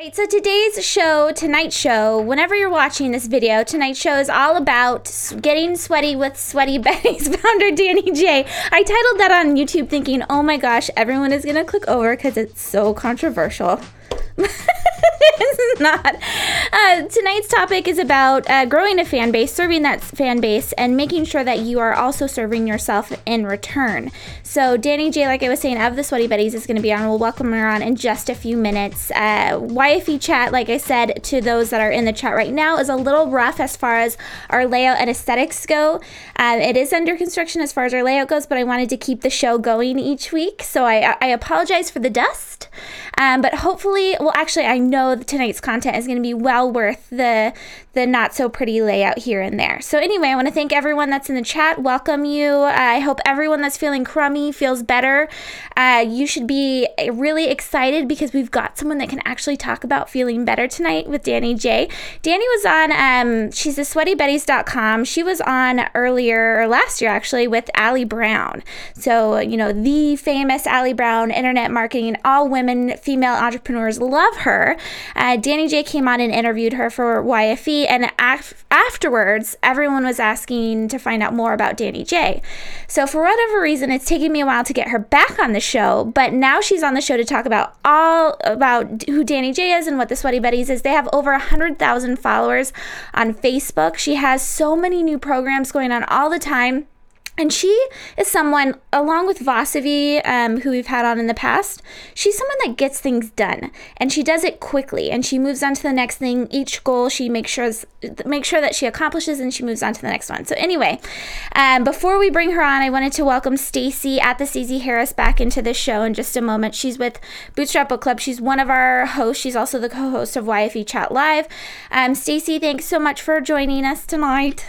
So today's show, tonight's show, whenever you're watching this video, tonight's show is all about getting sweaty with Sweaty Betty's founder, Danny J. I titled that on YouTube thinking, oh my gosh, everyone is going to click over because it's so controversial. it's not. Uh, tonight's topic is about uh, growing a fan base, serving that fan base, and making sure that you are also serving yourself in return. So, Danny J, like I was saying, of the Sweaty Betties is going to be on. We'll welcome her on in just a few minutes. Uh, YFE chat, like I said to those that are in the chat right now, is a little rough as far as our layout and aesthetics go. Uh, it is under construction as far as our layout goes, but I wanted to keep the show going each week. So, I, I apologize for the dust. Um, but hopefully, well, actually, I know tonight's content is going to be well worth the the not so pretty layout here and there. So anyway, I want to thank everyone that's in the chat. Welcome you. I hope everyone that's feeling crummy feels better. Uh, you should be really excited because we've got someone that can actually talk about feeling better tonight with Danny J. Danny was on. Um, she's a sweatybetties.com. She was on earlier or last year actually with Ali Brown. So you know the famous Ali Brown, internet marketing, all women, female entrepreneurs love her. Uh, Danny J came on and interviewed her for YFE and af- afterwards, everyone was asking to find out more about Danny J. So, for whatever reason, it's taken me a while to get her back on the show, but now she's on the show to talk about all about who Danny J is and what the Sweaty Betties is. They have over 100,000 followers on Facebook. She has so many new programs going on all the time. And she is someone, along with Vasavi, um, who we've had on in the past, she's someone that gets things done and she does it quickly and she moves on to the next thing. Each goal she makes sure, make sure that she accomplishes and she moves on to the next one. So, anyway, um, before we bring her on, I wanted to welcome Stacy at the CZ Harris back into the show in just a moment. She's with Bootstrap Book Club. She's one of our hosts. She's also the co host of YFE Chat Live. Um, Stacy, thanks so much for joining us tonight.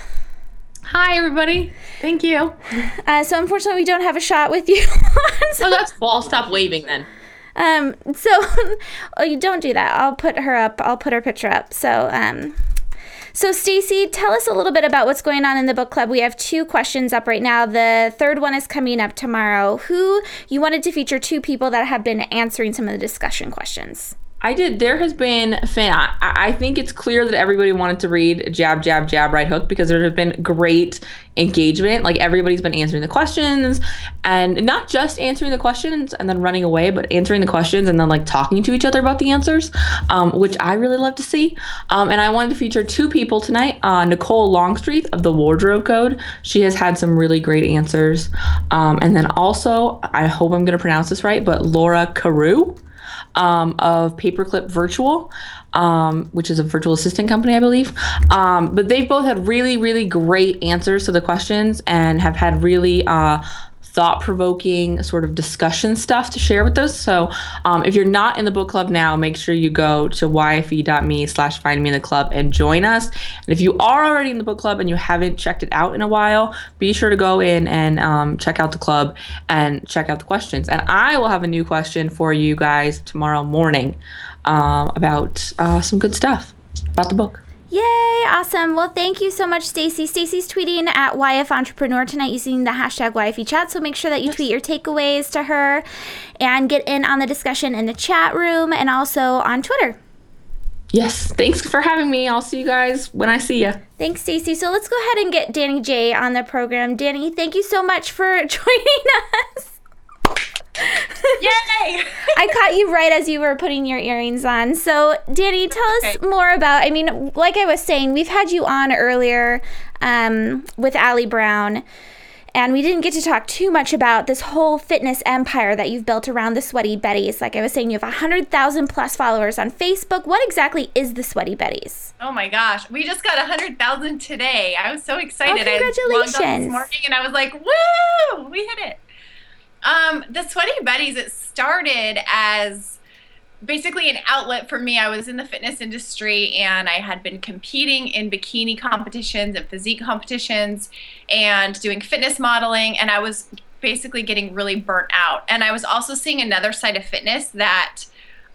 Hi, everybody. Thank you. Uh, so unfortunately, we don't have a shot with you. so, oh, that's cool. Stop waving then. Um. So, oh, you don't do that. I'll put her up. I'll put her picture up. So, um. So, Stacy, tell us a little bit about what's going on in the book club. We have two questions up right now. The third one is coming up tomorrow. Who you wanted to feature two people that have been answering some of the discussion questions? I did. There has been fan. I, I, think it's clear that everybody wanted to read jab, jab, jab, right hook because there has been great engagement. Like everybody's been answering the questions and not just answering the questions and then running away, but answering the questions and then like talking to each other about the answers, um, which I really love to see. Um, and I wanted to feature two people tonight. Uh, Nicole Longstreet of the Wardrobe Code. She has had some really great answers. Um, and then also, I hope I'm going to pronounce this right, but Laura Carew um, of Paperclip Virtual, um, which is a virtual assistant company, I believe. Um, but they've both had really, really great answers to the questions and have had really uh, thought provoking sort of discussion stuff to share with us. So um, if you're not in the book club now, make sure you go to yfe.me slash find me in the club and join us. And if you are already in the book club and you haven't checked it out in a while, be sure to go in and um, check out the club and check out the questions. And I will have a new question for you guys tomorrow morning um, about uh, some good stuff about the book. Yay! Awesome. Well, thank you so much, Stacy. Stacy's tweeting at YF Entrepreneur tonight using the hashtag YFE Chat. So make sure that you tweet your takeaways to her and get in on the discussion in the chat room and also on Twitter. Yes. Thanks for having me. I'll see you guys when I see you. Thanks, Stacy. So let's go ahead and get Danny J on the program. Danny, thank you so much for joining us. Yay! I caught you right as you were putting your earrings on. So, Danny, tell us okay. more about. I mean, like I was saying, we've had you on earlier um, with Ali Brown, and we didn't get to talk too much about this whole fitness empire that you've built around the Sweaty Betties. Like I was saying, you have 100,000 plus followers on Facebook. What exactly is the Sweaty Betties? Oh my gosh, we just got 100,000 today. I was so excited. Oh, congratulations. I this morning and I was like, woo, we hit it. Um, the Sweaty Betties, it started as basically an outlet for me. I was in the fitness industry and I had been competing in bikini competitions and physique competitions and doing fitness modeling. And I was basically getting really burnt out. And I was also seeing another side of fitness that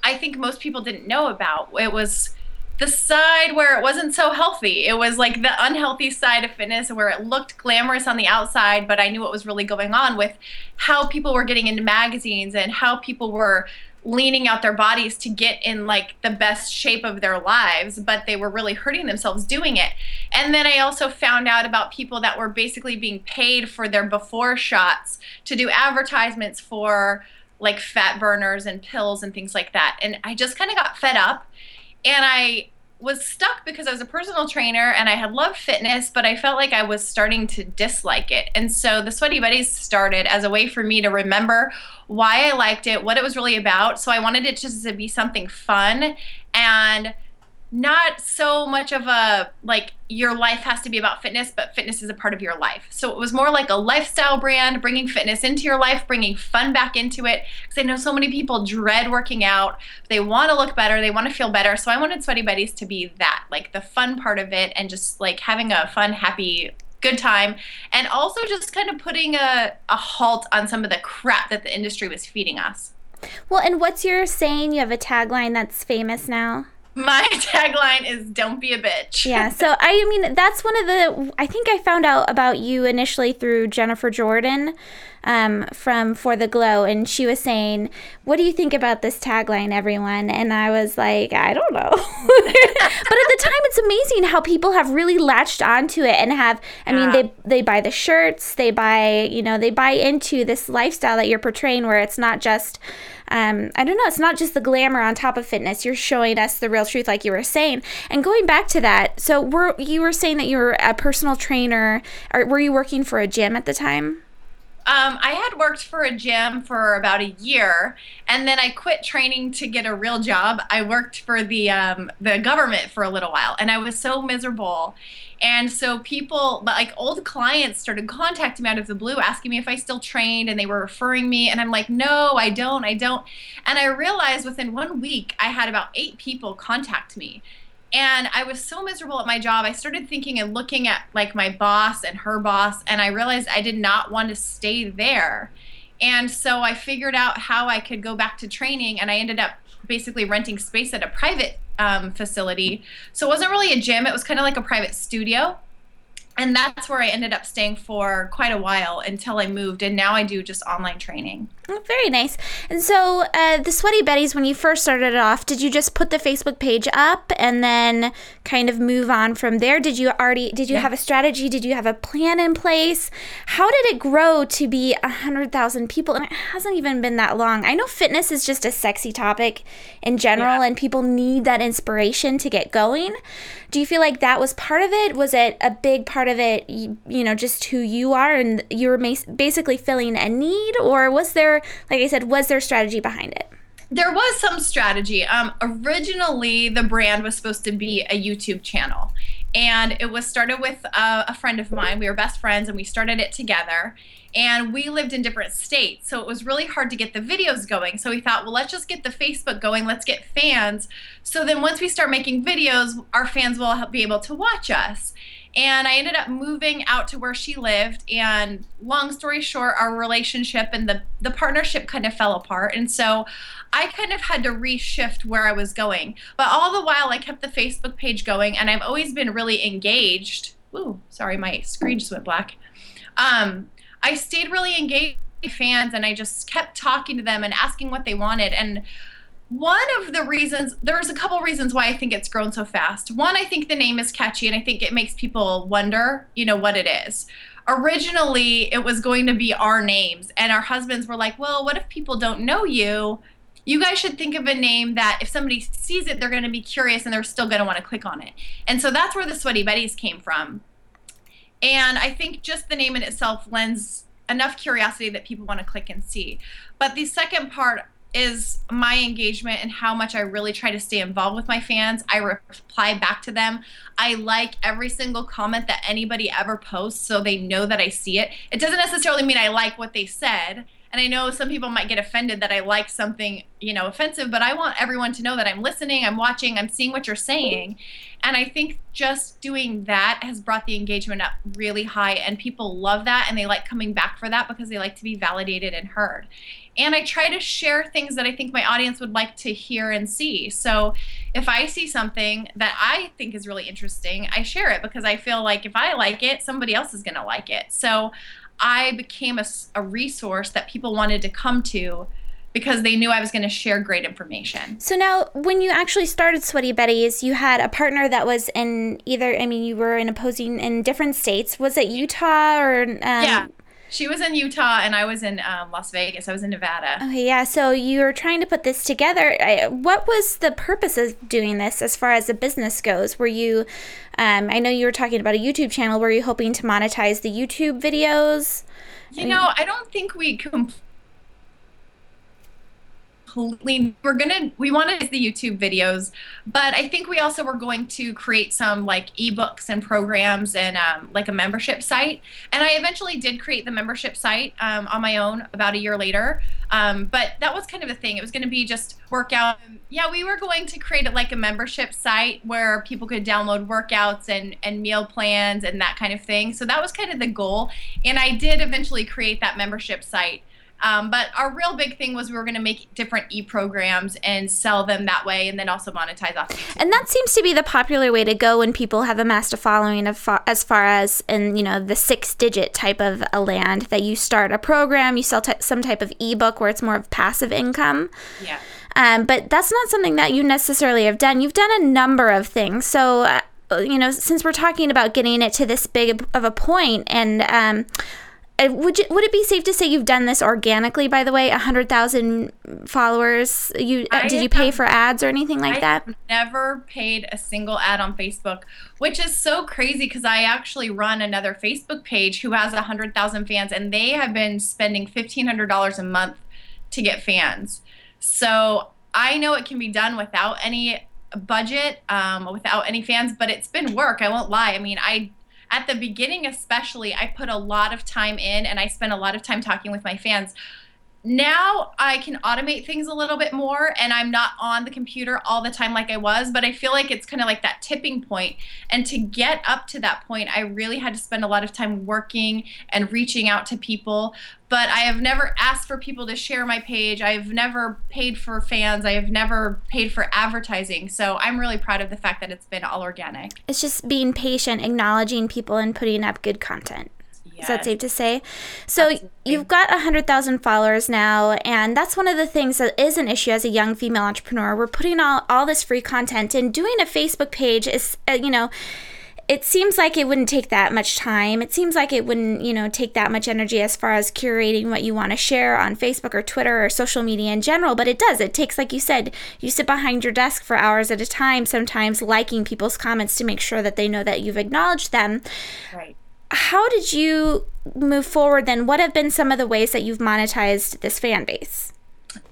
I think most people didn't know about. It was the side where it wasn't so healthy. It was like the unhealthy side of fitness where it looked glamorous on the outside, but I knew what was really going on with how people were getting into magazines and how people were leaning out their bodies to get in like the best shape of their lives, but they were really hurting themselves doing it. And then I also found out about people that were basically being paid for their before shots to do advertisements for like fat burners and pills and things like that. And I just kind of got fed up and I was stuck because I was a personal trainer and I had loved fitness, but I felt like I was starting to dislike it. And so the Sweaty Betties started as a way for me to remember why I liked it, what it was really about. So I wanted it just to be something fun and not so much of a like your life has to be about fitness, but fitness is a part of your life. So it was more like a lifestyle brand, bringing fitness into your life, bringing fun back into it. Because I know so many people dread working out. They want to look better, they want to feel better. So I wanted Sweaty Betties to be that, like the fun part of it, and just like having a fun, happy, good time. And also just kind of putting a, a halt on some of the crap that the industry was feeding us. Well, and what's your saying? You have a tagline that's famous now? My tagline is "Don't be a bitch." Yeah, so I mean that's one of the I think I found out about you initially through Jennifer Jordan um, from For the Glow, and she was saying, "What do you think about this tagline, everyone?" And I was like, "I don't know," but at the time, it's amazing how people have really latched onto it and have. I mean, they they buy the shirts, they buy you know they buy into this lifestyle that you're portraying, where it's not just um, I don't know, it's not just the glamour on top of fitness. You're showing us the real truth, like you were saying. And going back to that, so were you were saying that you were a personal trainer, or were you working for a gym at the time? Um, I had worked for a gym for about a year, and then I quit training to get a real job. I worked for the um, the government for a little while, and I was so miserable. And so people, like old clients, started contacting me out of the blue, asking me if I still trained, and they were referring me. And I'm like, no, I don't, I don't. And I realized within one week, I had about eight people contact me. And I was so miserable at my job. I started thinking and looking at like my boss and her boss, and I realized I did not want to stay there. And so I figured out how I could go back to training, and I ended up basically renting space at a private um, facility. So it wasn't really a gym, it was kind of like a private studio. And that's where I ended up staying for quite a while until I moved. And now I do just online training. Oh, very nice. And so, uh, the Sweaty Betties, when you first started it off, did you just put the Facebook page up and then kind of move on from there? Did you already did you yeah. have a strategy? Did you have a plan in place? How did it grow to be a hundred thousand people? And it hasn't even been that long. I know fitness is just a sexy topic in general, yeah. and people need that inspiration to get going. Do you feel like that was part of it? Was it a big part of it? You, you know, just who you are, and you were basically filling a need, or was there like I said, was there strategy behind it? There was some strategy. Um, originally, the brand was supposed to be a YouTube channel, and it was started with a, a friend of mine. We were best friends, and we started it together. And we lived in different states, so it was really hard to get the videos going. So we thought, well, let's just get the Facebook going. Let's get fans. So then, once we start making videos, our fans will be able to watch us. And I ended up moving out to where she lived. And long story short, our relationship and the, the partnership kind of fell apart. And so I kind of had to reshift where I was going. But all the while, I kept the Facebook page going, and I've always been really engaged. Ooh, sorry, my screen just went black. Um, I stayed really engaged with fans, and I just kept talking to them and asking what they wanted. And one of the reasons there's a couple reasons why I think it's grown so fast. One, I think the name is catchy and I think it makes people wonder, you know, what it is. Originally, it was going to be our names and our husbands were like, "Well, what if people don't know you? You guys should think of a name that if somebody sees it, they're going to be curious and they're still going to want to click on it." And so that's where the Sweaty Betties came from. And I think just the name in itself lends enough curiosity that people want to click and see. But the second part is my engagement and how much I really try to stay involved with my fans. I reply back to them. I like every single comment that anybody ever posts so they know that I see it. It doesn't necessarily mean I like what they said. And I know some people might get offended that I like something, you know, offensive, but I want everyone to know that I'm listening, I'm watching, I'm seeing what you're saying. And I think just doing that has brought the engagement up really high and people love that and they like coming back for that because they like to be validated and heard and I try to share things that I think my audience would like to hear and see. So if I see something that I think is really interesting, I share it because I feel like if I like it, somebody else is going to like it. So I became a, a resource that people wanted to come to because they knew I was going to share great information. So now, when you actually started Sweaty Betties, you had a partner that was in either. I mean, you were in opposing in different states. Was it Utah or? Um, yeah. She was in Utah and I was in um, Las Vegas. I was in Nevada. Okay, yeah. So you were trying to put this together. What was the purpose of doing this as far as the business goes? Were you, um, I know you were talking about a YouTube channel. Were you hoping to monetize the YouTube videos? You know, I don't think we completely we're gonna we want wanted the youtube videos but i think we also were going to create some like ebooks and programs and um, like a membership site. And i eventually did create the membership site um, on my own about a year later. Um, but that was kind of the thing. It was going to be just workout yeah we were going to create like a membership site where people could download workouts and and meal plans and that kind of thing. So that was kind of the goal. And i did eventually create that membership site um, but our real big thing was we were going to make different e-programs and sell them that way, and then also monetize off. YouTube. And that seems to be the popular way to go when people have amassed a following of as far as in you know the six-digit type of a land that you start a program, you sell t- some type of ebook where it's more of passive income. Yeah. Um, but that's not something that you necessarily have done. You've done a number of things. So. Uh, you know, since we're talking about getting it to this big of a point, and um, would you, would it be safe to say you've done this organically? By the way, a hundred thousand followers. You uh, did you pay for ads or anything like I that? Never paid a single ad on Facebook, which is so crazy because I actually run another Facebook page who has a hundred thousand fans, and they have been spending fifteen hundred dollars a month to get fans. So I know it can be done without any budget, um, without any fans, but it's been work. I won't lie. I mean, I at the beginning especially i put a lot of time in and i spent a lot of time talking with my fans now I can automate things a little bit more and I'm not on the computer all the time like I was, but I feel like it's kind of like that tipping point. And to get up to that point, I really had to spend a lot of time working and reaching out to people. But I have never asked for people to share my page. I've never paid for fans. I have never paid for advertising. So I'm really proud of the fact that it's been all organic. It's just being patient, acknowledging people, and putting up good content. Yes. Is that safe to say? So Absolutely. you've got 100,000 followers now, and that's one of the things that is an issue as a young female entrepreneur. We're putting all, all this free content, and doing a Facebook page is, uh, you know, it seems like it wouldn't take that much time. It seems like it wouldn't, you know, take that much energy as far as curating what you want to share on Facebook or Twitter or social media in general, but it does. It takes like you said, you sit behind your desk for hours at a time, sometimes liking people's comments to make sure that they know that you've acknowledged them. Right how did you move forward then? What have been some of the ways that you've monetized this fan base?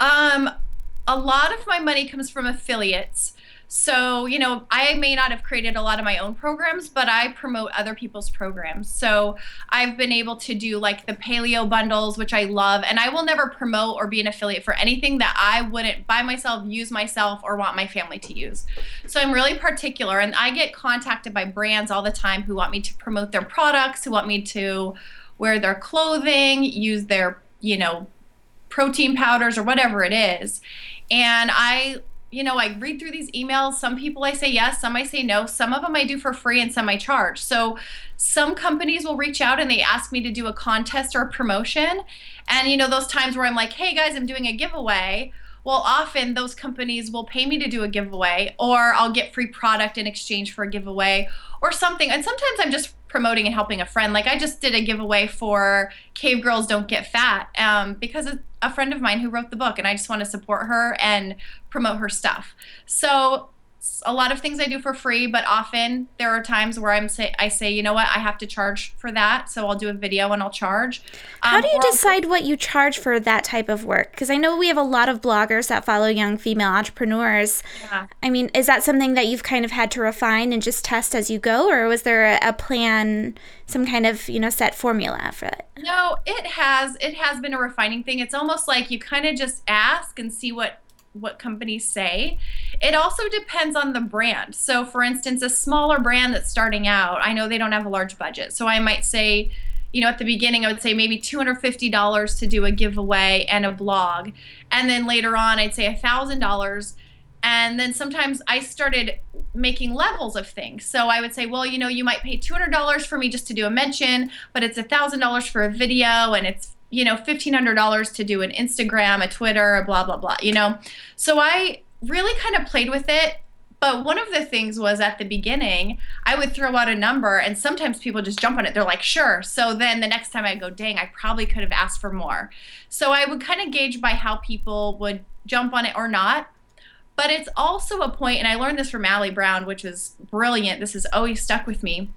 Um, a lot of my money comes from affiliates. So, you know, I may not have created a lot of my own programs, but I promote other people's programs. So, I've been able to do like the paleo bundles, which I love, and I will never promote or be an affiliate for anything that I wouldn't buy myself, use myself, or want my family to use. So, I'm really particular, and I get contacted by brands all the time who want me to promote their products, who want me to wear their clothing, use their, you know, protein powders or whatever it is. And I you know, I read through these emails. Some people I say yes, some I say no. Some of them I do for free and some I charge. So some companies will reach out and they ask me to do a contest or a promotion. And, you know, those times where I'm like, hey guys, I'm doing a giveaway. Well, often those companies will pay me to do a giveaway, or I'll get free product in exchange for a giveaway or something. And sometimes I'm just promoting and helping a friend. Like I just did a giveaway for Cave Girls Don't Get Fat um, because a friend of mine who wrote the book, and I just want to support her and promote her stuff. So a lot of things I do for free, but often there are times where I'm say I say, you know what, I have to charge for that, so I'll do a video and I'll charge. Um, How do you decide what you charge for that type of work? Because I know we have a lot of bloggers that follow young female entrepreneurs. Yeah. I mean, is that something that you've kind of had to refine and just test as you go, or was there a, a plan, some kind of you know set formula for it? No, it has. It has been a refining thing. It's almost like you kind of just ask and see what what companies say. It also depends on the brand. So, for instance, a smaller brand that's starting out, I know they don't have a large budget. So, I might say, you know, at the beginning, I would say maybe $250 to do a giveaway and a blog. And then later on, I'd say $1,000. And then sometimes I started making levels of things. So I would say, well, you know, you might pay $200 for me just to do a mention, but it's $1,000 for a video and it's you know, $1,500 to do an Instagram, a Twitter, a blah, blah, blah, you know? So I really kind of played with it. But one of the things was at the beginning, I would throw out a number and sometimes people just jump on it. They're like, sure. So then the next time I go, dang, I probably could have asked for more. So I would kind of gauge by how people would jump on it or not. But it's also a point, and I learned this from Ali Brown, which is brilliant. This has always stuck with me.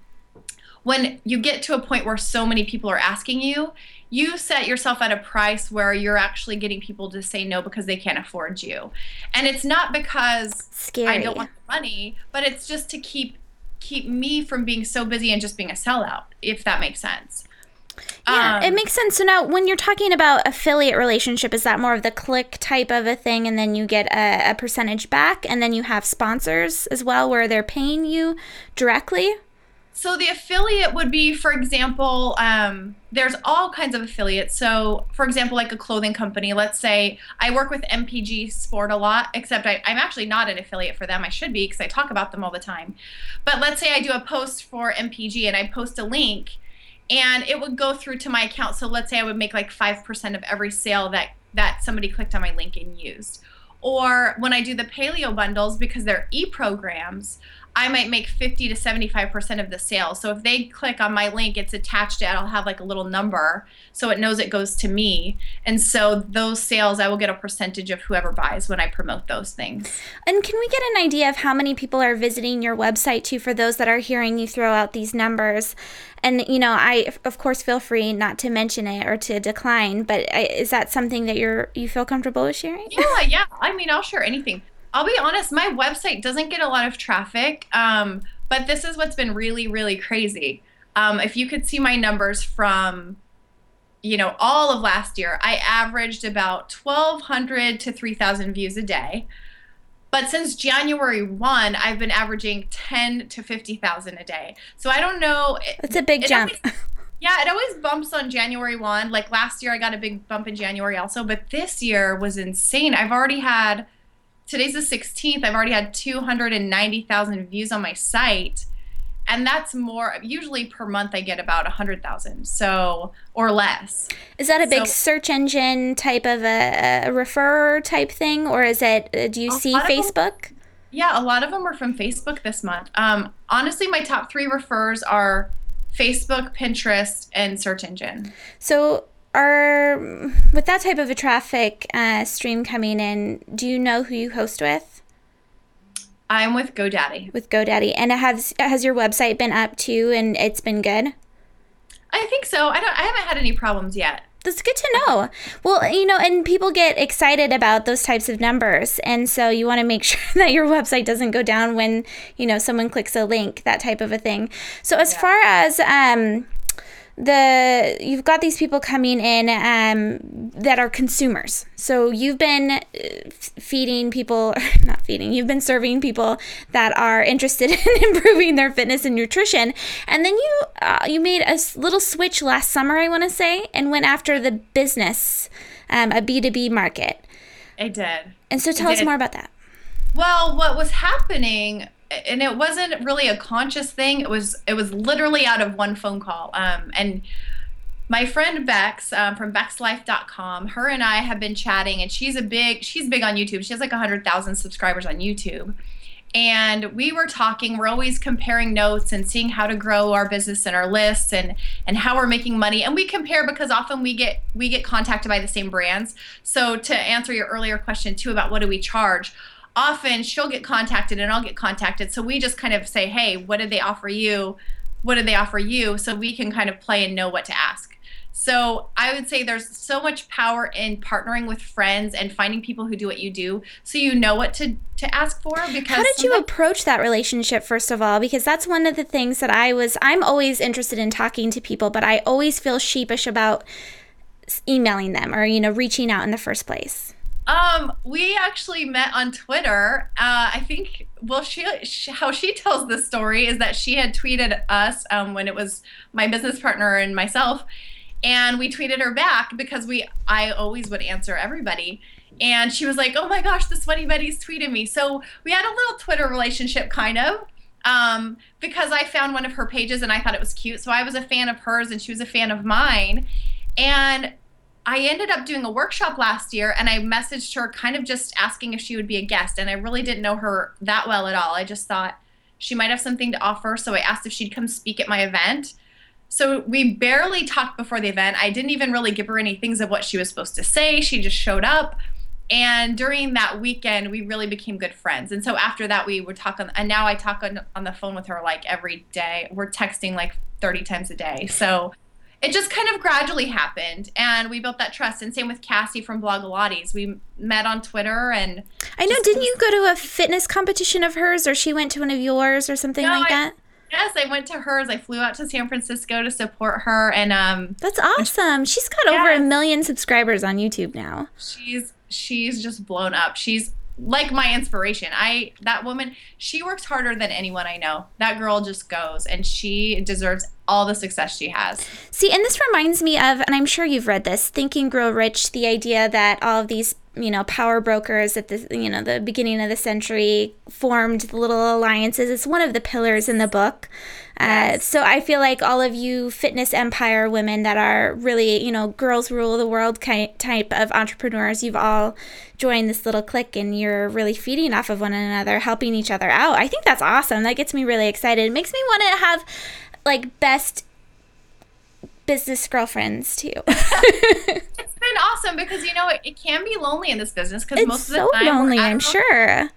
When you get to a point where so many people are asking you, you set yourself at a price where you're actually getting people to say no because they can't afford you. And it's not because Scary. I don't want the money, but it's just to keep keep me from being so busy and just being a sellout, if that makes sense. Yeah, Um, it makes sense. So now, when you're talking about affiliate relationship, is that more of the click type of a thing, and then you get a, a percentage back, and then you have sponsors as well, where they're paying you directly? So the affiliate would be, for example, um, there's all kinds of affiliates. So, for example, like a clothing company. Let's say I work with MPG Sport a lot, except I, I'm actually not an affiliate for them. I should be because I talk about them all the time. But let's say I do a post for MPG and I post a link, and it would go through to my account. So let's say I would make like five percent of every sale that that somebody clicked on my link and used. Or when I do the paleo bundles, because they're e programs, I might make 50 to 75% of the sales. So if they click on my link, it's attached to it. I'll have like a little number so it knows it goes to me. And so those sales, I will get a percentage of whoever buys when I promote those things. And can we get an idea of how many people are visiting your website too for those that are hearing you throw out these numbers? And you know, I of course feel free not to mention it or to decline, but uh, is that something that you're you feel comfortable with sharing? Yeah, yeah. I mean, I'll share anything. I'll be honest, my website doesn't get a lot of traffic, um, but this is what's been really, really crazy. Um, if you could see my numbers from, you know, all of last year, I averaged about 1,200 to 3,000 views a day. But since January 1, I've been averaging 10 to 50,000 a day. So I don't know. It's a big It jump. always- yeah, it always bumps on January 1. Like last year, I got a big bump in January also, but this year was insane. I've already had, today's the 16th, I've already had 290,000 views on my site. And that's more, usually per month, I get about 100,000, so, or less. Is that a big So- search engine type of a, a referrer type thing, or is it? uh, Do you see of them- Facebook? Yeah, a lot of them are from Facebook this month. Um, honestly, my top three refers are Facebook, Pinterest, and search engine. So, are with that type of a traffic uh, stream coming in, do you know who you host with? I'm with GoDaddy. With GoDaddy, and has has your website been up too, and it's been good? I think so. I don't. I haven't had any problems yet. That's good to know. Well, you know, and people get excited about those types of numbers, and so you want to make sure that your website doesn't go down when you know someone clicks a link, that type of a thing. So as far as um, the you've got these people coming in um, that are consumers. So you've been uh, feeding people, not feeding. You've been serving people that are interested in improving their fitness and nutrition, and then you uh, you made a little switch last summer, I want to say, and went after the business, um, a B two B market. I did. And so tell us more about that. Well, what was happening, and it wasn't really a conscious thing. It was it was literally out of one phone call. Um, and my friend Bex um, from BexLife.com, her and I have been chatting, and she's a big she's big on YouTube. She has like hundred thousand subscribers on YouTube. And we were talking. We're always comparing notes and seeing how to grow our business and our lists and and how we're making money. And we compare because often we get we get contacted by the same brands. So to answer your earlier question too about what do we charge, often she'll get contacted and I'll get contacted. So we just kind of say, hey, what did they offer you? What did they offer you? So we can kind of play and know what to ask. So I would say there's so much power in partnering with friends and finding people who do what you do, so you know what to to ask for. Because How did you approach that relationship first of all? Because that's one of the things that I was I'm always interested in talking to people, but I always feel sheepish about emailing them or you know reaching out in the first place. Um, we actually met on Twitter. Uh, I think. Well, she, she how she tells the story is that she had tweeted us um, when it was my business partner and myself, and we tweeted her back because we I always would answer everybody, and she was like, "Oh my gosh, the sweaty Betty's tweeted me." So we had a little Twitter relationship, kind of. Um, because I found one of her pages and I thought it was cute. So I was a fan of hers and she was a fan of mine. And I ended up doing a workshop last year and I messaged her kind of just asking if she would be a guest. And I really didn't know her that well at all. I just thought she might have something to offer. So I asked if she'd come speak at my event. So we barely talked before the event. I didn't even really give her any things of what she was supposed to say. She just showed up. And during that weekend, we really became good friends. And so after that, we would talk on, and now I talk on, on the phone with her like every day. We're texting like 30 times a day. So it just kind of gradually happened and we built that trust. And same with cassie from blogilates we met on twitter and i know didn't you go to a fitness competition of hers or she went to one of yours or something no, like I, that? Yes i went to hers. I flew out to san francisco to support her and um that's awesome. She's got yeah. over a million subscribers on youtube now. She's she's just blown up. She's like my inspiration. I that woman, she works harder than anyone I know. That girl just goes and she deserves all the success she has. See, and this reminds me of and I'm sure you've read this, Think and Grow Rich, the idea that all of these you know power brokers at the you know the beginning of the century formed the little alliances it's one of the pillars in the book uh, so I feel like all of you fitness empire women that are really, you know, girls rule the world type of entrepreneurs, you've all joined this little clique and you're really feeding off of one another, helping each other out. I think that's awesome. That gets me really excited. It makes me want to have like best business girlfriends too. it's been awesome because you know it, it can be lonely in this business because most of the so time lonely. I'm sure.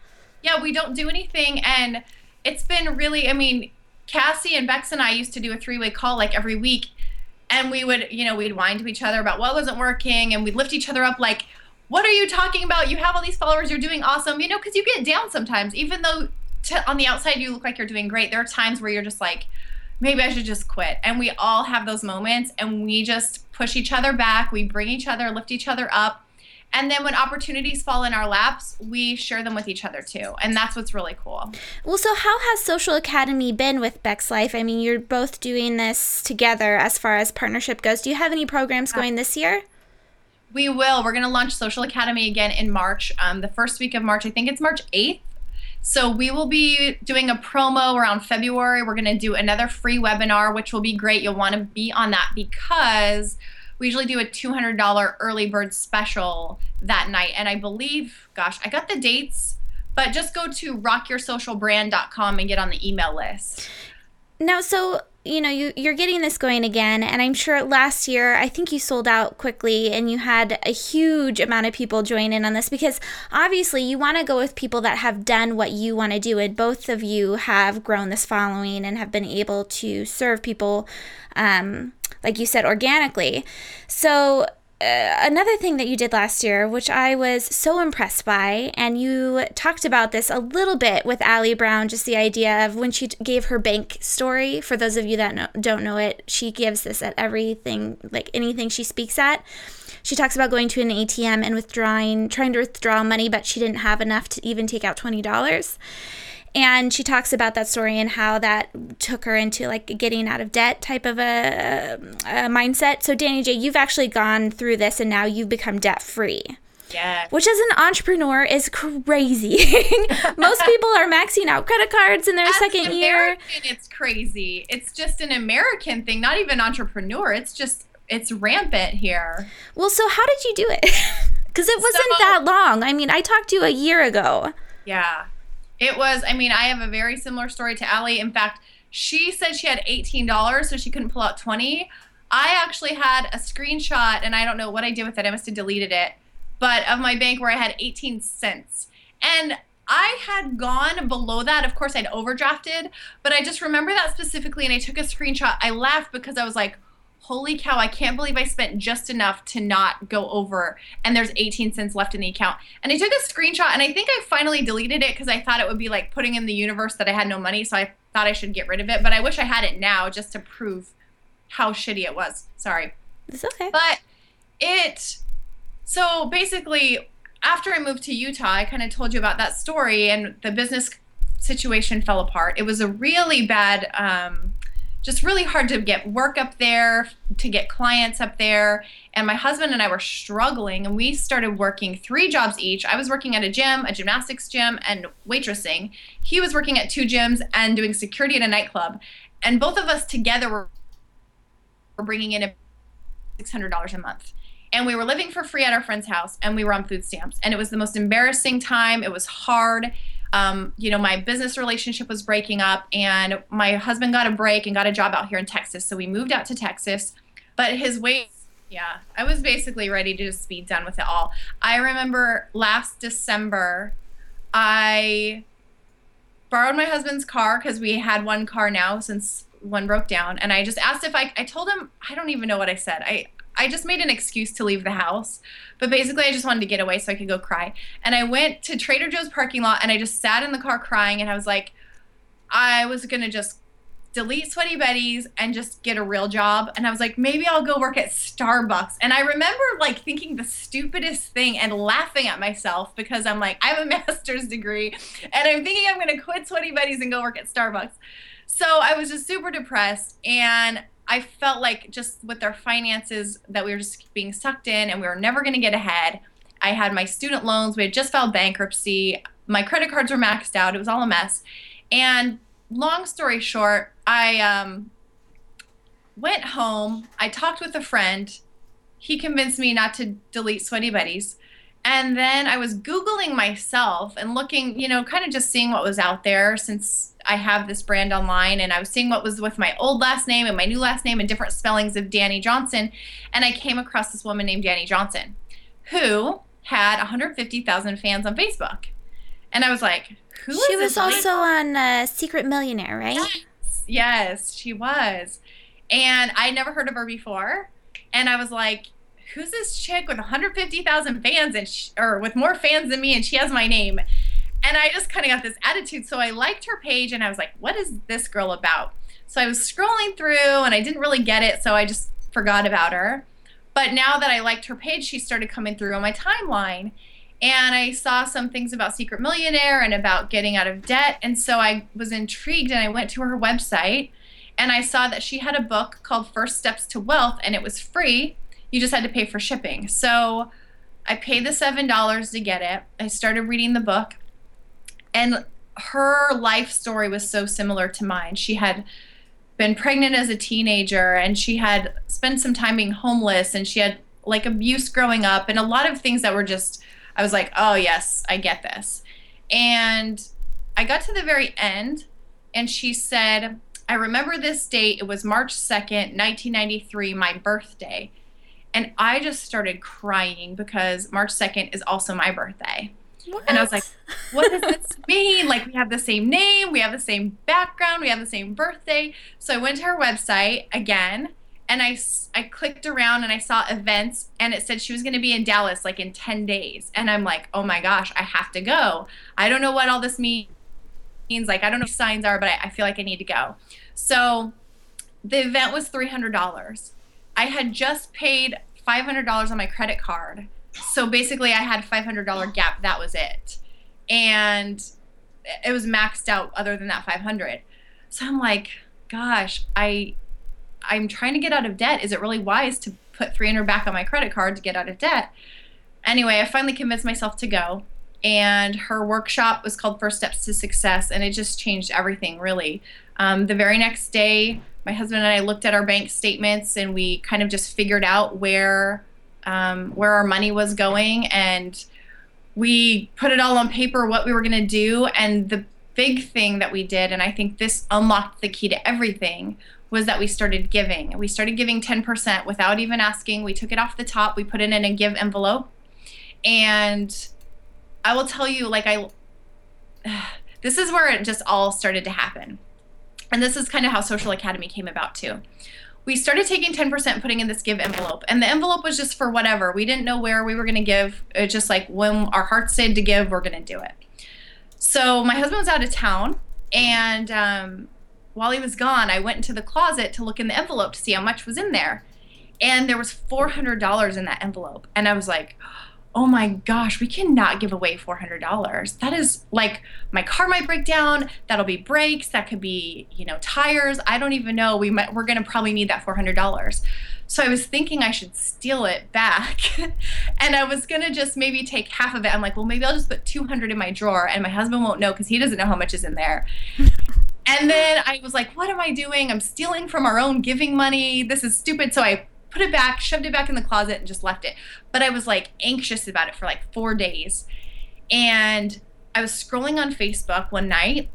Yeah, we don't do anything, and it's been really. I mean, Cassie and Bex and I used to do a three way call like every week. And we would, you know, we'd whine to each other about what wasn't working and we'd lift each other up like, what are you talking about? You have all these followers, you're doing awesome. You know, because you get down sometimes, even though on the outside you look like you're doing great. There are times where you're just like, maybe I should just quit. And we all have those moments and we just push each other back. We bring each other, lift each other up. And then when opportunities fall in our laps, we share them with each other too. And that's what's really cool. Well, so how has Social Academy been with Bex Life? I mean, you're both doing this together as far as partnership goes. Do you have any programs going this year? We will. We're going to launch Social Academy again in March, um, the first week of March. I think it's March 8th. So we will be doing a promo around February. We're going to do another free webinar, which will be great. You'll want to be on that because we usually do a $200 early bird special that night. And I believe, gosh, I got the dates, but just go to rockyoursocialbrand.com and get on the email list. Now, so you know you you're getting this going again and i'm sure last year i think you sold out quickly and you had a huge amount of people join in on this because obviously you want to go with people that have done what you want to do and both of you have grown this following and have been able to serve people um, like you said, organically. So, uh, another thing that you did last year, which I was so impressed by, and you talked about this a little bit with Ali Brown, just the idea of when she gave her bank story. For those of you that know, don't know it, she gives this at everything, like anything she speaks at. She talks about going to an ATM and withdrawing, trying to withdraw money, but she didn't have enough to even take out $20 and she talks about that story and how that took her into like getting out of debt type of a, a mindset. So Danny J, you've actually gone through this and now you've become debt free. Yeah. Which as an entrepreneur is crazy. Most people are maxing out credit cards in their as second year. It's crazy. It's just an American thing, not even entrepreneur. It's just it's rampant here. Well, so how did you do it? Cuz it wasn't so, that long. I mean, I talked to you a year ago. Yeah. It was, I mean, I have a very similar story to Ali. In fact, she said she had $18, so she couldn't pull out 20. I actually had a screenshot, and I don't know what I did with it. I must have deleted it, but of my bank where I had 18 cents. And I had gone below that. Of course, I'd overdrafted, but I just remember that specifically, and I took a screenshot. I laughed because I was like, holy cow, I can't believe I spent just enough to not go over and there's 18 cents left in the account. And I took a screenshot and I think I finally deleted it because I thought it would be like putting in the universe that I had no money. So I thought I should get rid of it. But I wish I had it now just to prove how shitty it was. Sorry. It's okay. But it, so basically, after I moved to Utah, I kind of told you about that story and the business situation fell apart. It was a really bad, um, just really hard to get work up there, to get clients up there. And my husband and I were struggling, and we started working three jobs each. I was working at a gym, a gymnastics gym, and waitressing. He was working at two gyms and doing security at a nightclub. And both of us together were, were bringing in $600 a month. and we were living for free at our friend's house and we were on food stamps and it was the most embarrassing time it was hard um, you know my business relationship was breaking up and my husband got a break and got a job out here in texas. So we moved out to texas but his weight yeah i was basically ready to just be done with it all. I remember last december i borrowed my husband's car because we had one car now since one broke down. And i just asked if i i told him i don't even know what i said. I I just made an excuse to leave the house. But basically, I just wanted to get away so I could go cry. And I went to Trader Joe's parking lot and I just sat in the car crying. And I was like, I was going to just delete Sweaty Betty's and just get a real job. And I was like, maybe I'll go work at Starbucks. And I remember like thinking the stupidest thing and laughing at myself because I'm like, I have a master's degree and I'm thinking I'm going to quit Sweaty Betty's and go work at Starbucks. So I was just super depressed. And I felt like just with our finances that we were just being sucked in and we were never going to get ahead. I had my student loans. We had just filed bankruptcy. My credit cards were maxed out. It was all a mess. And long story short, I um, went home. I talked with a friend. He convinced me not to delete Sweaty Betty's. And then I was Googling myself and looking, you know, kind of just seeing what was out there since I have this brand online. And I was seeing what was with my old last name and my new last name and different spellings of Danny Johnson. And I came across this woman named Danny Johnson who had 150,000 fans on Facebook. And I was like, who She was also on uh, Secret Millionaire, right? Yes, yes, she was. And I never heard of her before. And I was like, who's this chick with 150,000 fans and sh- or with more fans than me and she has my name? And I just kind of got this attitude. So I liked her page and I was like, what is this girl about? So I was scrolling through and I didn't really get it. So I just forgot about her. But now that I liked her page, she started coming through on my timeline. And I saw some things about Secret Millionaire and about getting out of debt. And so I was intrigued and I went to her website and I saw that she had a book called First Steps to Wealth and it was free you just had to pay for shipping. So I paid the $7 to get it. I started reading the book, and her life story was so similar to mine. She had been pregnant as a teenager, and she had spent some time being homeless, and she had like abuse growing up, and a lot of things that were just, I was like, oh, yes, I get this. And I got to the very end, and she said, I remember this date. It was March 2nd, 1993, my birthday. And I just started crying because March 2nd is also my birthday. What? And I was like, what does this mean? Like, we have the same name, we have the same background, we have the same birthday. So I went to her website again and I, I clicked around and I saw events and it said she was going to be in Dallas like in 10 days. And I'm like, oh my gosh, I have to go. I don't know what all this means. Like, I don't know what signs are, but I, I feel like I need to go. So the event was $300. I had just paid $500 on my credit card. So basically, I had $500 gap. That was it. And it was maxed out other than that 500. So I'm like, gosh, I I'm trying to get out of debt. Is it really wise to put 300 back on my credit card to get out of debt? Anyway, I finally convinced myself to go. And her workshop was called First Steps to Success, and it just changed everything, really. Um, the very next day, my husband and I looked at our bank statements and we kind of just figured out where um, where our money was going and we put it all on paper what we were going to do and the big thing that we did and I think this unlocked the key to everything was that we started giving. We started giving 10% without even asking. We took it off the top, we put it in a give envelope. And I will tell you like I this is where it just all started to happen and this is kind of how Social Academy came about too. We started taking 10%, putting in this give envelope, and the envelope was just for whatever. We didn't know where we were going to give. It just like when our heart said to give, we're going to do it. So my husband was out of town, and um, while he was gone, I went into the closet to look in the envelope to see how much was in there, and there was $400 in that envelope, and I was like oh Oh my gosh, we cannot give away $400. That is like my car might break down. That'll be brakes. That could be, you know, tires. I don't even know. We might, we're going to probably need that $400. So I was thinking I should steal it back. and I was going to just maybe take half of it. I'm like, well, maybe I'll just put 200 in my drawer and my husband won't know because he doesn't know how much is in there. and then I was like, what am I doing? I'm stealing from our own giving money. This is stupid. So I put it back, shoved it back in the closet, and just left it. But I was like anxious about it for like four days. And I was scrolling on Facebook one night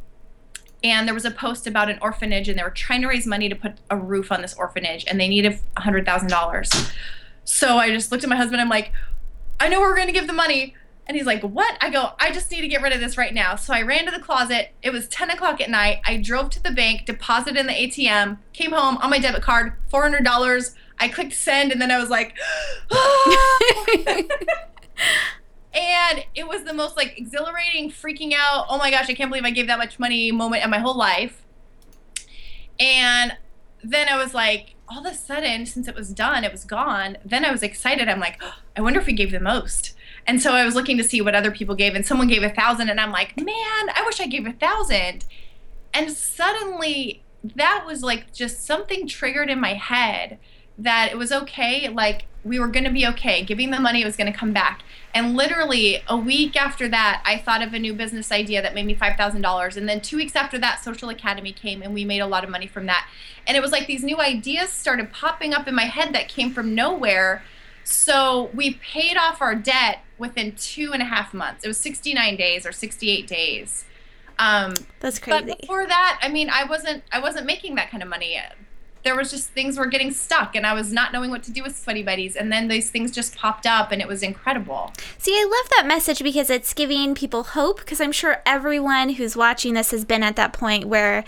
and there was a post about an orphanage and they were trying to raise money to put a roof on this orphanage and they needed $100,000. So I just looked at my husband. I'm like, I know we're going to give the money. And he's like, What? I go, I just need to get rid of this right now. So I ran to the closet. It was 10 o'clock at night. I drove to the bank, deposited in the ATM, came home on my debit card, $400. I clicked send, and then I was like, and it was the most like exhilarating, freaking out, oh my gosh, I can't believe I gave that much money moment in my whole life. And then I was like, all of a sudden, since it was done, it was gone. Then I was excited. I'm like, oh, I wonder if we gave the most. And so I was looking to see what other people gave, and someone gave a thousand, and I'm like, man, I wish I gave a thousand. And suddenly, that was like just something triggered in my head that it was okay. Like we were going to be okay. Giving the money, was going to come back. And literally a week after that, I thought of a new business idea that made me $5,000. And then two weeks after that, Social Academy came and we made a lot of money from that. And it was like these new ideas started popping up in my head that came from nowhere. So we paid off our debt within two and a half months. It was 69 days or 68 days. Um, That's crazy. But before that, I mean, I wasn't I wasn't making that kind of money yet there was just things were getting stuck and I was not knowing what to do with Sweaty Betties And then these things just popped up and it was incredible. See, I love that message because it's giving people hope because I'm sure everyone who's watching this has been at that point where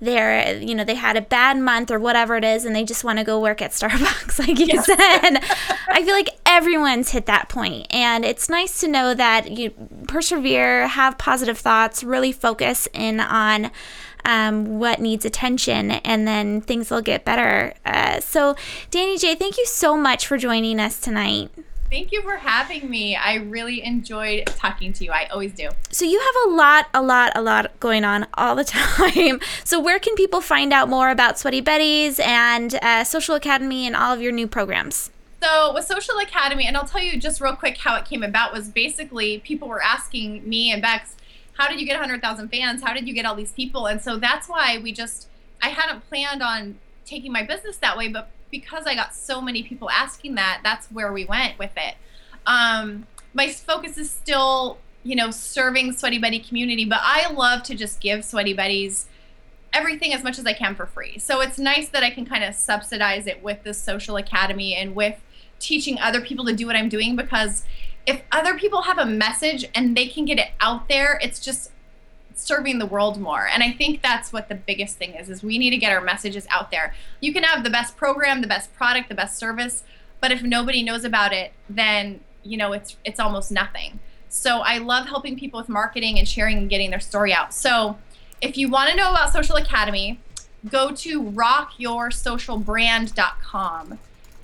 they're you know they had a bad month or whatever it is and they just want to go work at starbucks like you yeah. said i feel like everyone's hit that point and it's nice to know that you persevere have positive thoughts really focus in on um, what needs attention, and then things will get better. Uh, so, Danny J, thank you so much for joining us tonight. Thank you for having me. I really enjoyed talking to you. I always do. So, you have a lot, a lot, a lot going on all the time. So, where can people find out more about Sweaty Betties and uh, Social Academy and all of your new programs? So with Social Academy, and I'll tell you just real quick how it came about was basically people were asking me and Bex, how did you get 100,000 fans? How did you get all these people? And so that's why we just, I hadn't planned on taking my business that way, but because I got so many people asking that, that's where we went with it. Um, my focus is still, you know, serving Sweaty Betty community, but I love to just give Sweaty Betties everything as much as I can for free. So it's nice that I can kind of subsidize it with the social academy and with teaching other people to do what I'm doing because if other people have a message and they can get it out there, it's just serving the world more. And I think that's what the biggest thing is is we need to get our messages out there. You can have the best program, the best product, the best service, but if nobody knows about it, then, you know, it's it's almost nothing. So I love helping people with marketing and sharing and getting their story out. So if you want to know about Social Academy, go to rockyoursocialbrand.com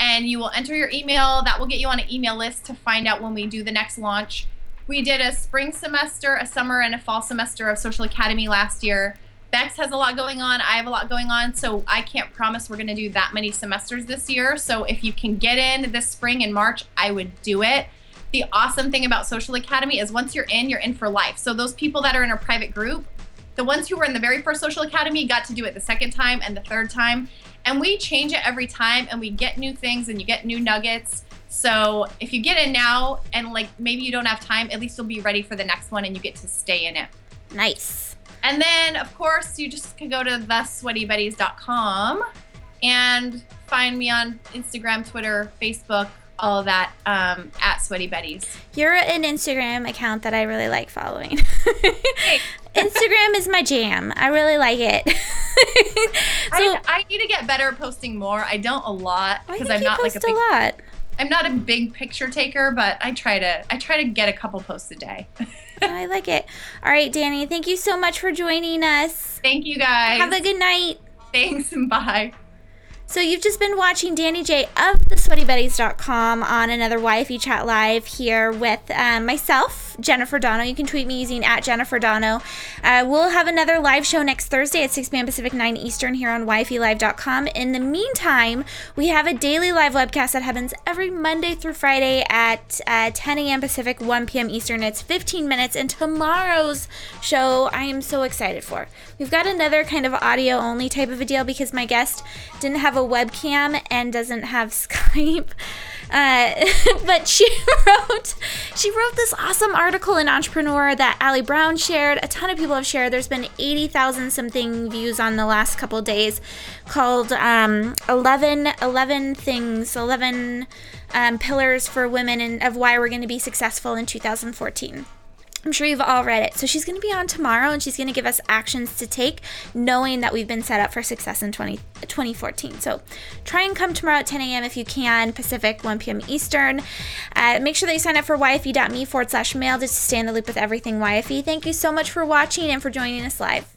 and you will enter your email. That will get you on an email list to find out when we do the next launch. We did a spring semester, a summer, and a fall semester of Social Academy last year. Bex has a lot going on. I have a lot going on. So I can't promise we're going to do that many semesters this year. So if you can get in this spring in March, I would do it. The awesome thing about Social Academy is once you're in, you're in for life. So those people that are in a private group, the ones who were in the very first Social Academy got to do it the second time and the third time and we change it every time and we get new things and you get new nuggets so if you get in now and like maybe you don't have time at least you'll be ready for the next one and you get to stay in it nice and then of course you just can go to thesweatybetties.com and find me on instagram twitter facebook all of that um, at Sweaty Betties. You're an Instagram account that I really like following. Instagram is my jam. I really like it. so I, I, need to get better at posting more. I don't a lot because I'm not like a, big, a lot. I'm not a big picture taker, but I try to I try to get a couple posts a day. I like it. All right, Danny, thank you so much for joining us. Thank you guys. Have a good night. Thanks and bye. So you've just been watching Danny J of the SweatyBetties.com on another YFE Chat Live here with um, myself, Jennifer Donogh. You can tweet me using at Jennifer Donogh. Uh, we'll have another live show next Thursday at 6 p.m. Pacific, 9 Eastern here on wifeylive.com. In the meantime, we have a daily live webcast that happens every Monday through Friday at uh, 10 a.m. Pacific, 1 p.m. Eastern. It's 15 minutes. And tomorrow's show, I am so excited for. We've got another kind of audio only type of a deal because my guest didn't have a webcam and doesn't have Skype. Uh, but she wrote she wrote this awesome article in Entrepreneur that Ali Brown shared. A ton of people have shared. There's been 80,000 something views on the last couple days called um, 11, 11 things, 11 um, pillars for women and of why we're going to be successful in 2014. I'm sure you've all read it. So she's going to be on tomorrow and she's going to give us actions to take, knowing that we've been set up for success in 20, 2014. So try and come tomorrow at 10 a.m. if you can, Pacific, 1 p.m. Eastern. Uh, make sure that you sign up for YFE.me forward slash mail just to stay in the loop with everything YFE. Thank you so much for watching and for joining us live.